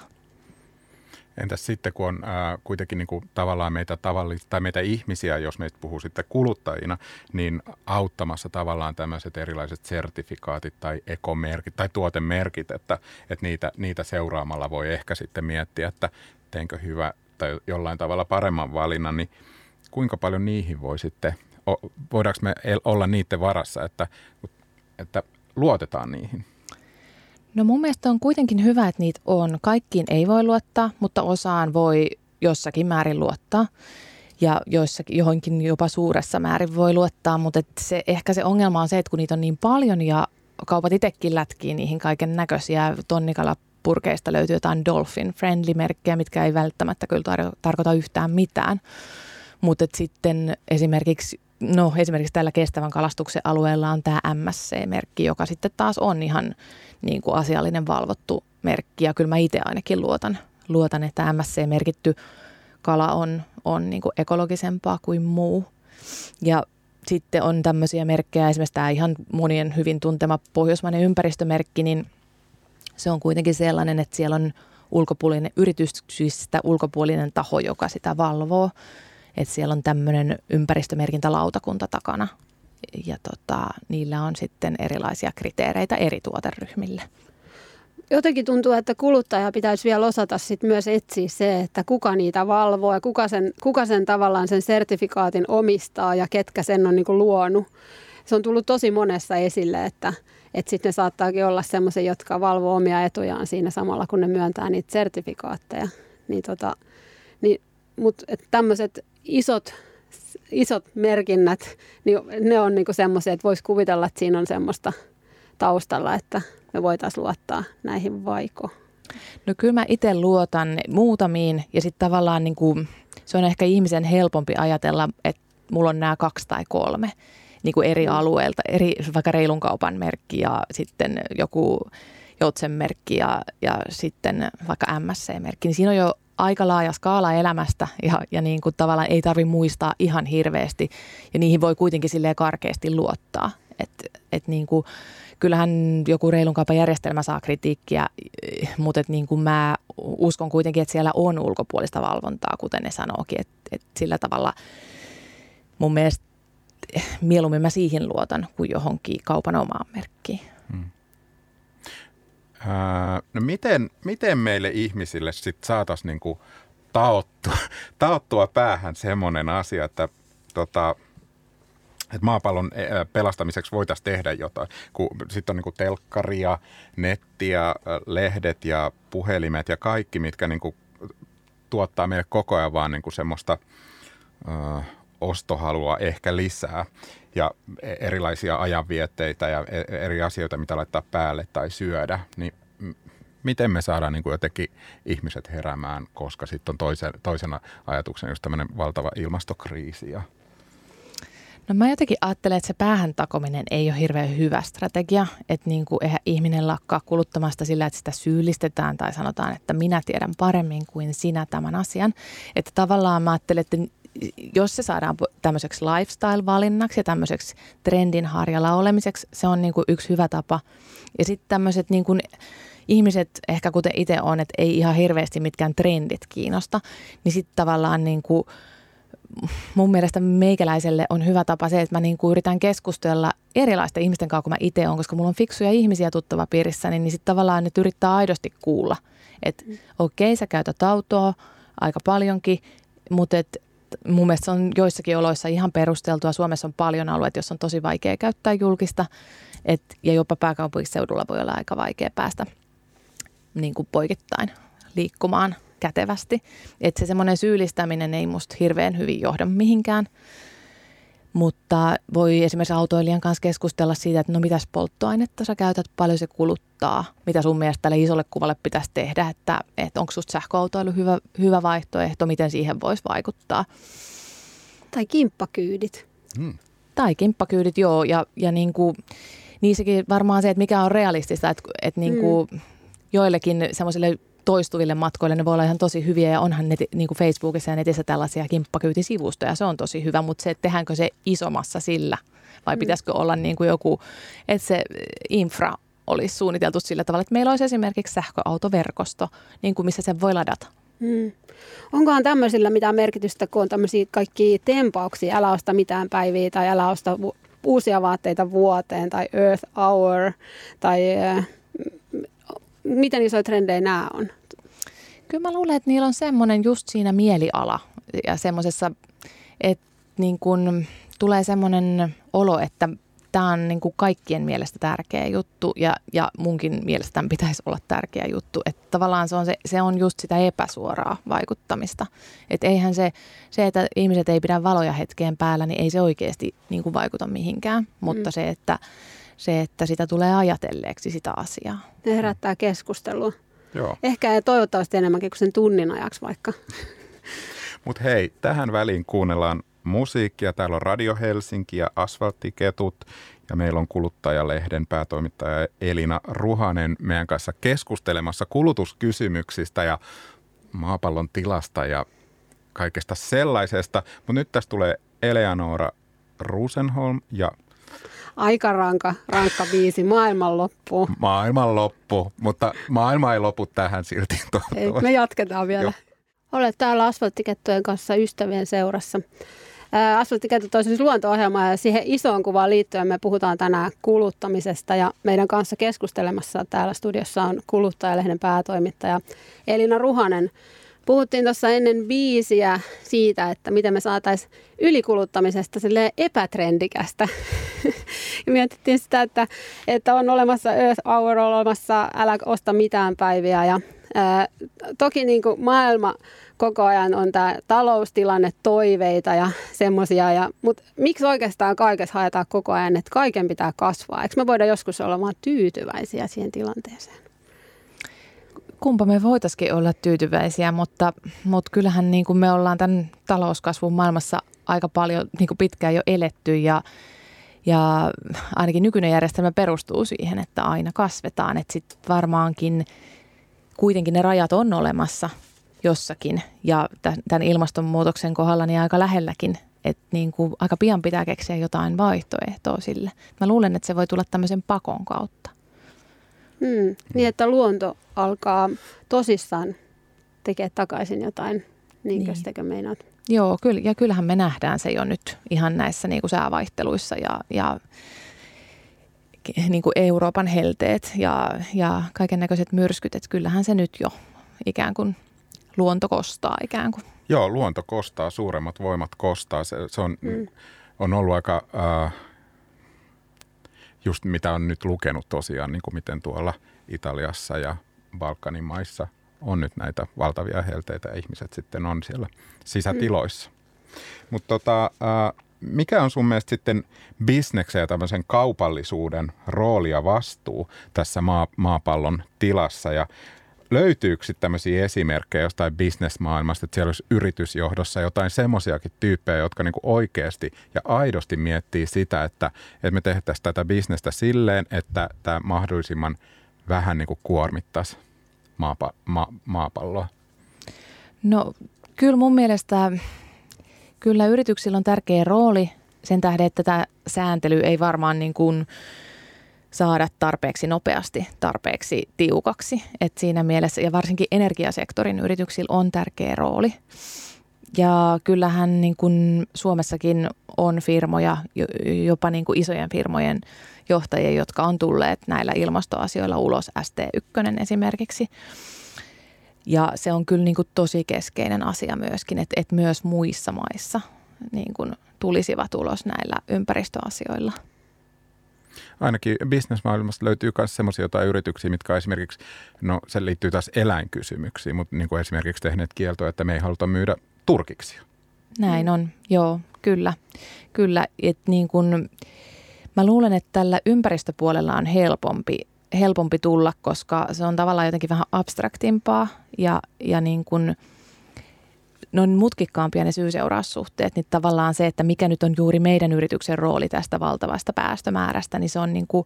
Entäs sitten, kun on ää, kuitenkin niin kuin tavallaan meitä tavallista, tai meitä ihmisiä, jos meistä puhuu sitten kuluttajina, niin auttamassa tavallaan tämmöiset erilaiset sertifikaatit tai ekomerkit tai tuotemerkit, että, että niitä, niitä seuraamalla voi ehkä sitten miettiä, että teenkö hyvä tai jollain tavalla paremman valinnan, niin kuinka paljon niihin voi sitten, voidaanko me olla niiden varassa, että, että luotetaan niihin? No mun mielestä on kuitenkin hyvä, että niitä on. Kaikkiin ei voi luottaa, mutta osaan voi jossakin määrin luottaa. Ja joissakin, johonkin jopa suuressa määrin voi luottaa, mutta et se, ehkä se ongelma on se, että kun niitä on niin paljon ja kaupat itsekin lätkii niihin kaiken näköisiä tonnikalapurkeista löytyy jotain Dolphin Friendly-merkkejä, mitkä ei välttämättä kyllä tar- tarkoita yhtään mitään. Mutta sitten esimerkiksi no esimerkiksi tällä kestävän kalastuksen alueella on tämä MSC-merkki, joka sitten taas on ihan niin kuin asiallinen valvottu merkki. Ja kyllä mä itse ainakin luotan, luotan, että MSC-merkitty kala on, on niin kuin ekologisempaa kuin muu. Ja sitten on tämmöisiä merkkejä, esimerkiksi tämä ihan monien hyvin tuntema pohjoismainen ympäristömerkki, niin se on kuitenkin sellainen, että siellä on ulkopuolinen yrityksistä ulkopuolinen taho, joka sitä valvoo että siellä on tämmöinen ympäristömerkintälautakunta takana ja tota, niillä on sitten erilaisia kriteereitä eri tuoteryhmille. Jotenkin tuntuu, että kuluttaja pitäisi vielä osata sit myös etsiä se, että kuka niitä valvoo ja kuka sen, kuka sen tavallaan sen sertifikaatin omistaa ja ketkä sen on niinku luonut. Se on tullut tosi monessa esille, että, että sitten ne saattaakin olla sellaisia, jotka valvoo omia etujaan siinä samalla, kun ne myöntää niitä sertifikaatteja. Niin tota, niin, Mutta tämmöiset isot, isot merkinnät, niin ne on niin semmoisia, että voisi kuvitella, että siinä on semmoista taustalla, että me voitaisiin luottaa näihin vaiko. No kyllä mä itse luotan muutamiin ja sitten tavallaan niin kuin, se on ehkä ihmisen helpompi ajatella, että mulla on nämä kaksi tai kolme niin kuin eri mm. alueelta, eri, vaikka reilun kaupan merkki ja sitten joku Joutsen merkki ja, ja sitten vaikka MSC-merkki, niin siinä on jo aika laaja skaala elämästä ja, ja niin kuin tavallaan ei tarvi muistaa ihan hirveästi ja niihin voi kuitenkin silleen karkeasti luottaa. Et, et niin kuin, kyllähän joku reilun kaupan järjestelmä saa kritiikkiä, mutta et niin kuin mä uskon kuitenkin, että siellä on ulkopuolista valvontaa, kuten ne sanookin, että et sillä tavalla mun mielestä mieluummin mä siihen luotan kuin johonkin kaupan omaan merkkiin. Hmm. No miten, miten meille ihmisille sitten saataisiin niinku taottua, (laughs) taottua päähän semmoinen asia, että tota, että maapallon pelastamiseksi voitaisiin tehdä jotain. Sitten on niin kuin telkkaria, nettiä, lehdet ja puhelimet ja kaikki, mitkä niin kuin tuottaa meille koko ajan vaan niin kuin semmoista ö, ostohalua ehkä lisää ja e, erilaisia ajanvietteitä ja e, eri asioita, mitä laittaa päälle tai syödä, niin miten me saadaan niin kuin jotenkin ihmiset heräämään, koska sitten on toisen, toisena ajatuksena just tämmöinen valtava ilmastokriisi ja No mä jotenkin ajattelen, että se päähän takominen ei ole hirveän hyvä strategia, että niin kuin eihän ihminen lakkaa kuluttamasta sillä, että sitä syyllistetään tai sanotaan, että minä tiedän paremmin kuin sinä tämän asian. Että tavallaan mä ajattelen, että jos se saadaan tämmöiseksi lifestyle-valinnaksi ja tämmöiseksi trendin harjalla olemiseksi, se on niin kuin yksi hyvä tapa. Ja sitten tämmöiset niin kuin ihmiset, ehkä kuten itse on, että ei ihan hirveästi mitkään trendit kiinnosta, niin sitten tavallaan niin kuin – mun mielestä meikäläiselle on hyvä tapa se, että mä niin kuin yritän keskustella erilaisten ihmisten kanssa, kun mä itse olen, koska mulla on fiksuja ihmisiä tuttava piirissä, niin, niin sitten tavallaan nyt yrittää aidosti kuulla, että okei, okay, sä käytät autoa aika paljonkin, mutta et mun mielestä se on joissakin oloissa ihan perusteltua. Suomessa on paljon alueita, joissa on tosi vaikea käyttää julkista, et, ja jopa pääkaupunkiseudulla voi olla aika vaikea päästä niin kuin poikittain liikkumaan kätevästi. Että se semmoinen syyllistäminen ei musta hirveän hyvin johda mihinkään. Mutta voi esimerkiksi autoilijan kanssa keskustella siitä, että no mitäs polttoainetta sä käytät, paljon se kuluttaa, mitä sun mielestä tälle isolle kuvalle pitäisi tehdä, että, että onko susta sähköautoilu hyvä, hyvä vaihtoehto, miten siihen voisi vaikuttaa. Tai kimppakyydit. Hmm. Tai kimppakyydit, joo, ja, ja niin kuin, niissäkin varmaan se, että mikä on realistista, että, että niin kuin hmm. joillekin semmoisille toistuville matkoille. Ne voi olla ihan tosi hyviä ja onhan neti, niin kuin Facebookissa ja netissä tällaisia kimppakyytisivustoja. Se on tosi hyvä, mutta se, että tehdäänkö se isomassa sillä vai mm. pitäisikö olla niin kuin joku, että se infra olisi suunniteltu sillä tavalla, että meillä olisi esimerkiksi sähköautoverkosto, niin kuin missä se voi ladata. Hmm. Onkohan tämmöisillä mitään merkitystä, kun on tämmöisiä kaikki tempauksia, älä osta mitään päiviä tai älä osta uusia vaatteita vuoteen tai Earth Hour tai äh, miten isoja trendejä nämä on? Kyllä mä luulen, että niillä on semmoinen just siinä mieliala ja semmoisessa, että niin kun tulee semmoinen olo, että tämä on niin kuin kaikkien mielestä tärkeä juttu ja, ja munkin mielestä tämän pitäisi olla tärkeä juttu. Että tavallaan se on, se, se on just sitä epäsuoraa vaikuttamista. Että eihän se, se, että ihmiset ei pidä valoja hetkeen päällä, niin ei se oikeasti niin kuin vaikuta mihinkään. Mutta mm. se, että se, että sitä tulee ajatelleeksi sitä asiaa. Ne herättää keskustelua. Joo. Ehkä ja toivottavasti enemmänkin kuin sen tunnin ajaksi vaikka. Mutta hei, tähän väliin kuunnellaan musiikkia. Täällä on Radio Helsinki ja Asfalttiketut ja meillä on kuluttajalehden päätoimittaja Elina Ruhanen meidän kanssa keskustelemassa kulutuskysymyksistä ja maapallon tilasta ja kaikesta sellaisesta. Mutta nyt tästä tulee Eleanora Rusenholm ja aika ranka, rankka biisi, maailmanloppu. Maailmanloppu, mutta maailma ei lopu tähän silti. (laughs) Ei, me jatketaan vielä. Joo. Olet täällä asfalttikettojen kanssa ystävien seurassa. Asfalttiketut on siis luonto-ohjelma ja siihen isoon kuvaan liittyen me puhutaan tänään kuluttamisesta ja meidän kanssa keskustelemassa täällä studiossa on kuluttajalehden päätoimittaja Elina Ruhanen. Puhuttiin tuossa ennen biisiä siitä, että miten me saataisiin ylikuluttamisesta sille epätrendikästä. (laughs) ja mietittiin sitä, että, että on olemassa Earth Hour olemassa, älä osta mitään päiviä. Ja, ää, toki niin kuin maailma koko ajan on tämä taloustilanne, toiveita ja semmoisia. Mutta miksi oikeastaan kaikessa haetaan koko ajan, että kaiken pitää kasvaa? Eikö me voida joskus olla vaan tyytyväisiä siihen tilanteeseen? Kumpa me voitaisiin olla tyytyväisiä, mutta, mutta kyllähän niin kuin me ollaan tämän talouskasvun maailmassa aika paljon niin kuin pitkään jo eletty ja, ja ainakin nykyinen järjestelmä perustuu siihen, että aina kasvetaan. Että sitten varmaankin kuitenkin ne rajat on olemassa jossakin ja tämän ilmastonmuutoksen kohdalla niin aika lähelläkin. Että niin kuin aika pian pitää keksiä jotain vaihtoehtoa sille. Mä luulen, että se voi tulla tämmöisen pakon kautta. Hmm. Niin, että luonto alkaa tosissaan tekemään takaisin jotain, niin, niin. meinaat? Joo, kyllä, ja kyllähän me nähdään se jo nyt ihan näissä niin kuin säävaihteluissa ja, ja niin kuin Euroopan helteet ja, ja kaiken näköiset myrskyt, että kyllähän se nyt jo ikään kuin luonto kostaa ikään kuin. Joo, luonto kostaa, suuremmat voimat kostaa. Se, se on, mm. on ollut aika, äh, just mitä on nyt lukenut tosiaan, niin kuin miten tuolla Italiassa ja Balkanin maissa on nyt näitä valtavia helteitä ja ihmiset sitten on siellä sisätiloissa. Mm. Mutta tota, äh, mikä on sun mielestä sitten bisneksen ja tämmöisen kaupallisuuden rooli ja vastuu tässä maa, maapallon tilassa ja löytyykö sitten tämmöisiä esimerkkejä jostain bisnesmaailmasta, että siellä olisi yritysjohdossa jotain semmoisiakin tyyppejä, jotka niinku oikeasti ja aidosti miettii sitä, että, että me tehtäisiin tätä bisnestä silleen, että tämä mahdollisimman vähän niinku kuormittaisi maapa, ma, maapalloa? No kyllä mun mielestä Kyllä yrityksillä on tärkeä rooli sen tähden, että tämä sääntely ei varmaan niin kuin saada tarpeeksi nopeasti, tarpeeksi tiukaksi. Et siinä mielessä, ja varsinkin energiasektorin yrityksillä on tärkeä rooli. Ja kyllähän niin kuin Suomessakin on firmoja, jopa niin kuin isojen firmojen johtajia, jotka on tulleet näillä ilmastoasioilla ulos, ST1 esimerkiksi. Ja se on kyllä niin kuin tosi keskeinen asia myöskin, että, että myös muissa maissa niin kuin tulisivat ulos näillä ympäristöasioilla. Ainakin bisnesmaailmasta löytyy myös semmoisia jotain yrityksiä, mitkä esimerkiksi, no se liittyy taas eläinkysymyksiin, mutta niin kuin esimerkiksi tehneet kieltoa, että me ei haluta myydä turkiksi. Näin on, joo, kyllä. Kyllä, että niin kuin, mä luulen, että tällä ympäristöpuolella on helpompi helpompi tulla, koska se on tavallaan jotenkin vähän abstraktimpaa ja, ja niin kuin, ne on mutkikkaampia ne syy-seuraussuhteet, niin tavallaan se, että mikä nyt on juuri meidän yrityksen rooli tästä valtavasta päästömäärästä, niin se on niin kuin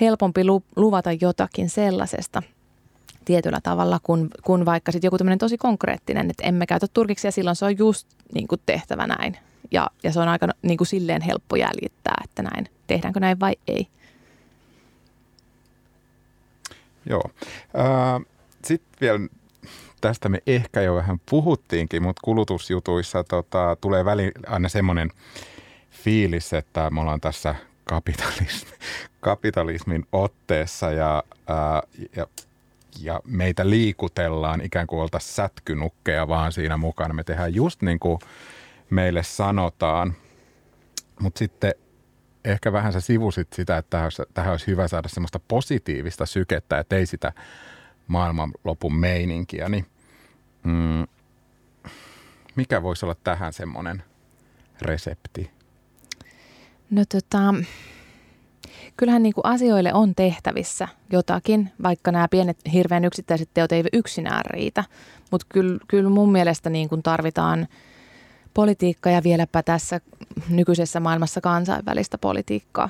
helpompi luvata jotakin sellaisesta tietyllä tavalla, kun, kun vaikka sitten joku tämmöinen tosi konkreettinen, että emme käytä turkiksi ja silloin se on just niin kuin tehtävä näin. Ja, ja se on aika niin kuin silleen helppo jäljittää, että näin, tehdäänkö näin vai ei. Joo. Sitten vielä tästä me ehkä jo vähän puhuttiinkin, mutta kulutusjutuissa tota, tulee väli aina semmoinen fiilis, että me ollaan tässä kapitalismi, kapitalismin otteessa ja, ää, ja, ja meitä liikutellaan ikään kuin oltaisiin sätkynukkeja vaan siinä mukana. Me tehdään just niin kuin meille sanotaan, mutta sitten ehkä vähän sä sivusit sitä, että tähän olisi, tähän olisi hyvä saada semmoista positiivista sykettä, että ei sitä maailmanlopun meininkiä, niin mm, mikä voisi olla tähän semmoinen resepti? No tota, kyllähän niin kuin asioille on tehtävissä jotakin, vaikka nämä pienet hirveän yksittäiset teot eivät yksinään riitä. Mutta kyllä, kyllä mun mielestä niin kuin tarvitaan – politiikka ja vieläpä tässä nykyisessä maailmassa kansainvälistä politiikkaa.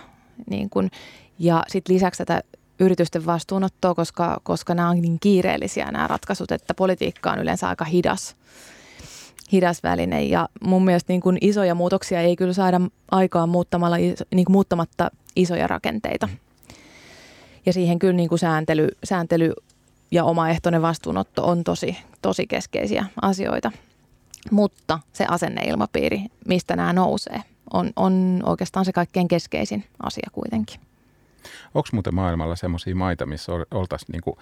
Niin kun, ja sitten lisäksi tätä yritysten vastuunottoa, koska, koska nämä on niin kiireellisiä nämä ratkaisut, että politiikka on yleensä aika hidas, hidas väline. Ja mun mielestä niin kun isoja muutoksia ei kyllä saada aikaan muuttamalla, niin muuttamatta isoja rakenteita. Ja siihen kyllä niin sääntely, sääntely ja omaehtoinen vastuunotto on tosi, tosi keskeisiä asioita – mutta se asenneilmapiiri, mistä nämä nousee, on, on oikeastaan se kaikkein keskeisin asia kuitenkin. Onko muuten maailmalla sellaisia maita, missä oltaisiin niinku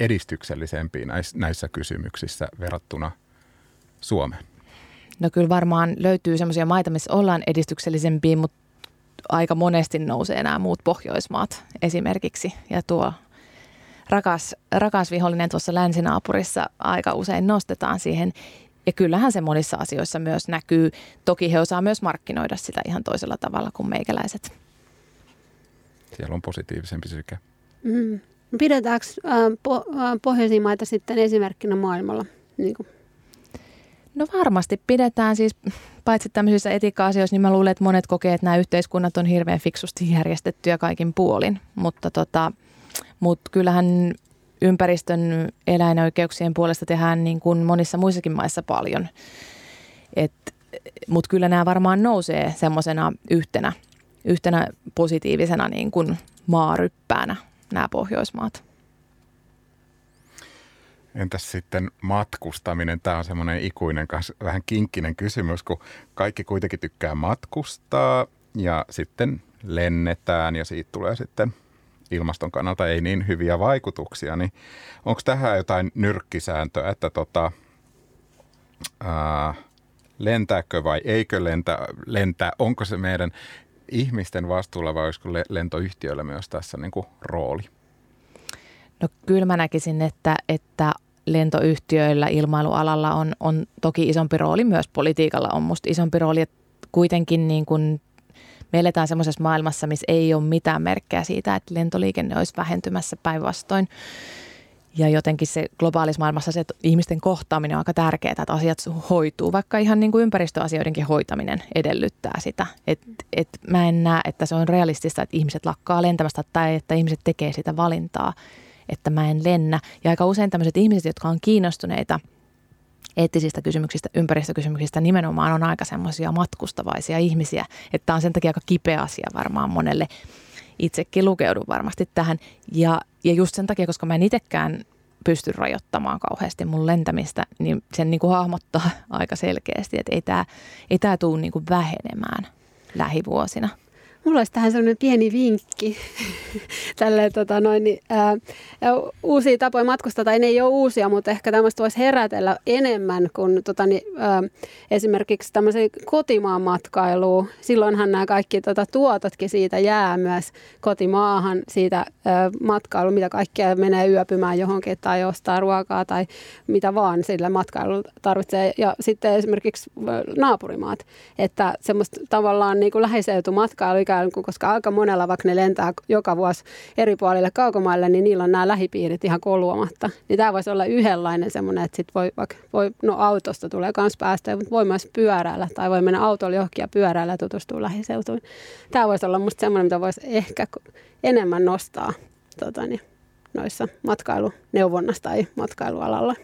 edistyksellisempiä näissä, näissä kysymyksissä verrattuna Suomeen? No kyllä varmaan löytyy sellaisia maita, missä ollaan edistyksellisempiä, mutta aika monesti nousee nämä muut Pohjoismaat esimerkiksi. Ja tuo rakas, rakas vihollinen tuossa länsinaapurissa aika usein nostetaan siihen. Ja kyllähän se monissa asioissa myös näkyy. Toki he osaa myös markkinoida sitä ihan toisella tavalla kuin meikäläiset. Siellä on positiivisempi syke. Mm. Pidetäänkö äh, po- äh, pohjoisia maita sitten esimerkkinä maailmalla? Niin kuin? No varmasti pidetään siis, paitsi tämmöisissä etiikka-asioissa, niin mä luulen, että monet kokee, että nämä yhteiskunnat on hirveän fiksusti järjestettyjä kaikin puolin. Mutta tota, mutta kyllähän ympäristön eläinoikeuksien puolesta tehdään niin kuin monissa muissakin maissa paljon. Mutta kyllä nämä varmaan nousee semmoisena yhtenä, yhtenä positiivisena niin kuin maaryppäänä nämä Pohjoismaat. Entäs sitten matkustaminen? Tämä on semmoinen ikuinen, vähän kinkkinen kysymys, kun kaikki kuitenkin tykkää matkustaa ja sitten lennetään ja siitä tulee sitten ilmaston kannalta ei niin hyviä vaikutuksia, niin onko tähän jotain nyrkkisääntöä, että tota, ää, lentääkö vai eikö lentä, lentää, onko se meidän ihmisten vastuulla vai olisiko lentoyhtiöillä myös tässä niin kuin rooli? No kyllä mä näkisin, että, että lentoyhtiöillä ilmailualalla on, on toki isompi rooli, myös politiikalla on musta isompi rooli, että kuitenkin niin kuin me eletään semmoisessa maailmassa, missä ei ole mitään merkkejä siitä, että lentoliikenne olisi vähentymässä päinvastoin. Ja jotenkin se globaalissa maailmassa se ihmisten kohtaaminen on aika tärkeää, että asiat hoituu, vaikka ihan niin kuin ympäristöasioidenkin hoitaminen edellyttää sitä. Et, et mä en näe, että se on realistista, että ihmiset lakkaa lentämästä tai että ihmiset tekee sitä valintaa, että mä en lennä. Ja aika usein tämmöiset ihmiset, jotka on kiinnostuneita eettisistä kysymyksistä, ympäristökysymyksistä nimenomaan on aika semmoisia matkustavaisia ihmisiä, että on sen takia aika kipeä asia varmaan monelle itsekin lukeudun varmasti tähän. Ja, ja just sen takia, koska mä en itsekään pysty rajoittamaan kauheasti mun lentämistä, niin sen niin kuin hahmottaa (laughs) aika selkeästi, että ei tämä ei tää tule niin kuin vähenemään lähivuosina. Mulla olisi tähän sellainen pieni vinkki. (laughs) Tälle, tota noin, niin, ää, uusia tapoja matkustaa, tai ne ei ole uusia, mutta ehkä tämmöistä voisi herätellä enemmän kuin tota, niin, ää, esimerkiksi tämmöisen kotimaan matkailuun. Silloinhan nämä kaikki tota, tuototkin siitä jää myös kotimaahan, siitä ää, matkailu, mitä kaikkea menee yöpymään johonkin tai ostaa ruokaa tai mitä vaan sillä matkailulla tarvitsee. Ja sitten esimerkiksi naapurimaat, että semmoista tavallaan niin kuin läheiseutumatkailu kuin, koska aika monella, vaikka ne lentää joka vuosi eri puolille kaukomaille, niin niillä on nämä lähipiirit ihan koluamatta. Niin tämä voisi olla yhdenlainen semmoinen, että sit voi, vaikka voi, no autosta tulee myös päästöjä, mutta voi myös pyöräillä tai voi mennä autolla johonkin ja pyöräillä tutustua lähiseutuun. Tämä voisi olla minusta semmoinen, mitä voisi ehkä enemmän nostaa tota niin, noissa matkailuneuvonnassa tai matkailualalla.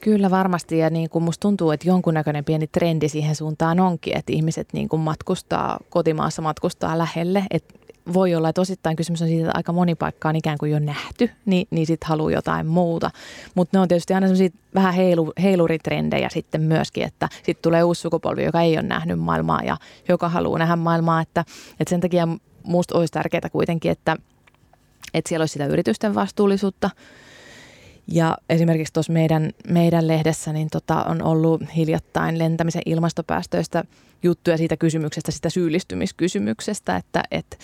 Kyllä varmasti ja niin kuin musta tuntuu, että jonkunnäköinen pieni trendi siihen suuntaan onkin, että ihmiset niin kuin matkustaa kotimaassa, matkustaa lähelle. että voi olla, että osittain kysymys on siitä, että aika moni paikka on ikään kuin jo nähty, niin, niin sitten haluaa jotain muuta. Mutta ne on tietysti aina sellaisia vähän heilu, heiluritrendejä sitten myöskin, että sitten tulee uusi sukupolvi, joka ei ole nähnyt maailmaa ja joka haluaa nähdä maailmaa. Että, että sen takia musta olisi tärkeää kuitenkin, että, että siellä olisi sitä yritysten vastuullisuutta – ja esimerkiksi tuossa meidän, meidän lehdessä niin tota, on ollut hiljattain lentämisen ilmastopäästöistä juttuja siitä kysymyksestä, sitä syyllistymiskysymyksestä, että, että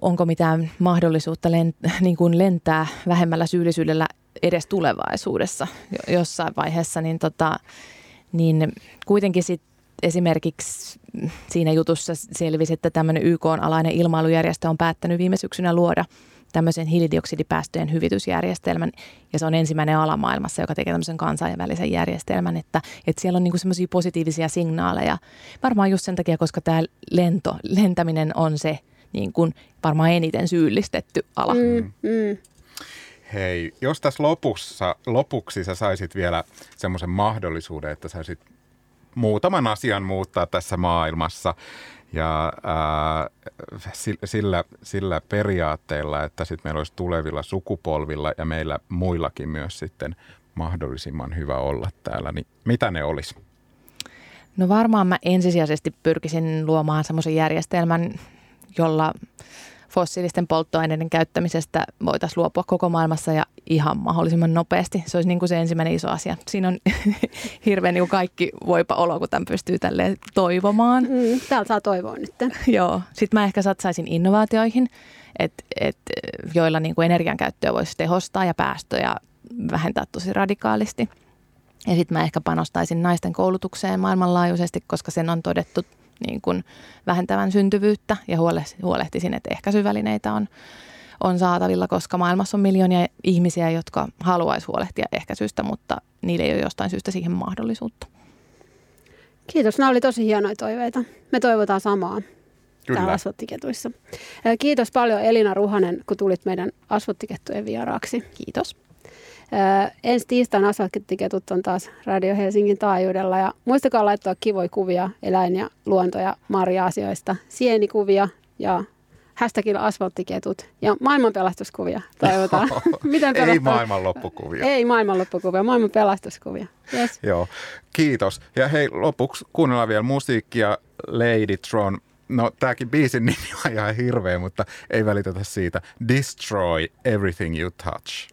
onko mitään mahdollisuutta lent, (laughs) niin kuin lentää vähemmällä syyllisyydellä edes tulevaisuudessa jossain vaiheessa, niin, tota, niin kuitenkin sit esimerkiksi siinä jutussa selvisi, että tämmöinen YK-alainen ilmailujärjestö on päättänyt viime syksynä luoda – tämmöisen hiilidioksidipäästöjen hyvitysjärjestelmän ja se on ensimmäinen ala maailmassa, joka tekee tämmöisen kansainvälisen järjestelmän, että, että siellä on niin semmoisia positiivisia signaaleja. Varmaan just sen takia, koska tämä lento, lentäminen on se niin kuin varmaan eniten syyllistetty ala. Mm, mm. Hei, jos tässä lopussa, lopuksi sä saisit vielä semmoisen mahdollisuuden, että saisit muutaman asian muuttaa tässä maailmassa, ja ää, sillä, sillä periaatteella, että sit meillä olisi tulevilla sukupolvilla ja meillä muillakin myös sitten mahdollisimman hyvä olla täällä, niin mitä ne olisi? No varmaan mä ensisijaisesti pyrkisin luomaan semmoisen järjestelmän, jolla fossiilisten polttoaineiden käyttämisestä voitaisiin luopua koko maailmassa ja ihan mahdollisimman nopeasti. Se olisi niin kuin se ensimmäinen iso asia. Siinä on (laughs) hirveän niin kuin kaikki voipa olo, kun tämän pystyy tälleen toivomaan. Mm, täältä saa toivoa nyt. (laughs) Joo. Sitten mä ehkä satsaisin innovaatioihin, et, et, joilla niin kuin energiankäyttöä voisi tehostaa ja päästöjä vähentää tosi radikaalisti. Ja sitten mä ehkä panostaisin naisten koulutukseen maailmanlaajuisesti, koska sen on todettu niin kuin vähentävän syntyvyyttä ja huolehtisin, että ehkäisyvälineitä on, on saatavilla, koska maailmassa on miljoonia ihmisiä, jotka haluaisi huolehtia ehkäisystä, mutta niille ei ole jostain syystä siihen mahdollisuutta. Kiitos, nämä oli tosi hienoja toiveita. Me toivotaan samaa Kyllä. täällä. Kiitos paljon Elina Ruhanen, kun tulit meidän asfalttikettujen vieraaksi. Kiitos. Öö, ensi tiistaina asfalttiketut on taas Radio Helsingin taajuudella ja muistakaa laittaa kivoja kuvia eläin- ja luonto- ja marja-asioista, sienikuvia ja hashtagilla asfalttiketut ja maailman pelastuskuvia toivotaan. (laughs) (laughs) Miten Ei maailman loppukuvia. Ei maailman loppukuvia, maailman pelastuskuvia. Yes. Joo, kiitos. Ja hei, lopuksi kuunnellaan vielä musiikkia Lady Tron no tämäkin biisin nimi on ihan hirveä, mutta ei välitetä siitä. Destroy everything you touch.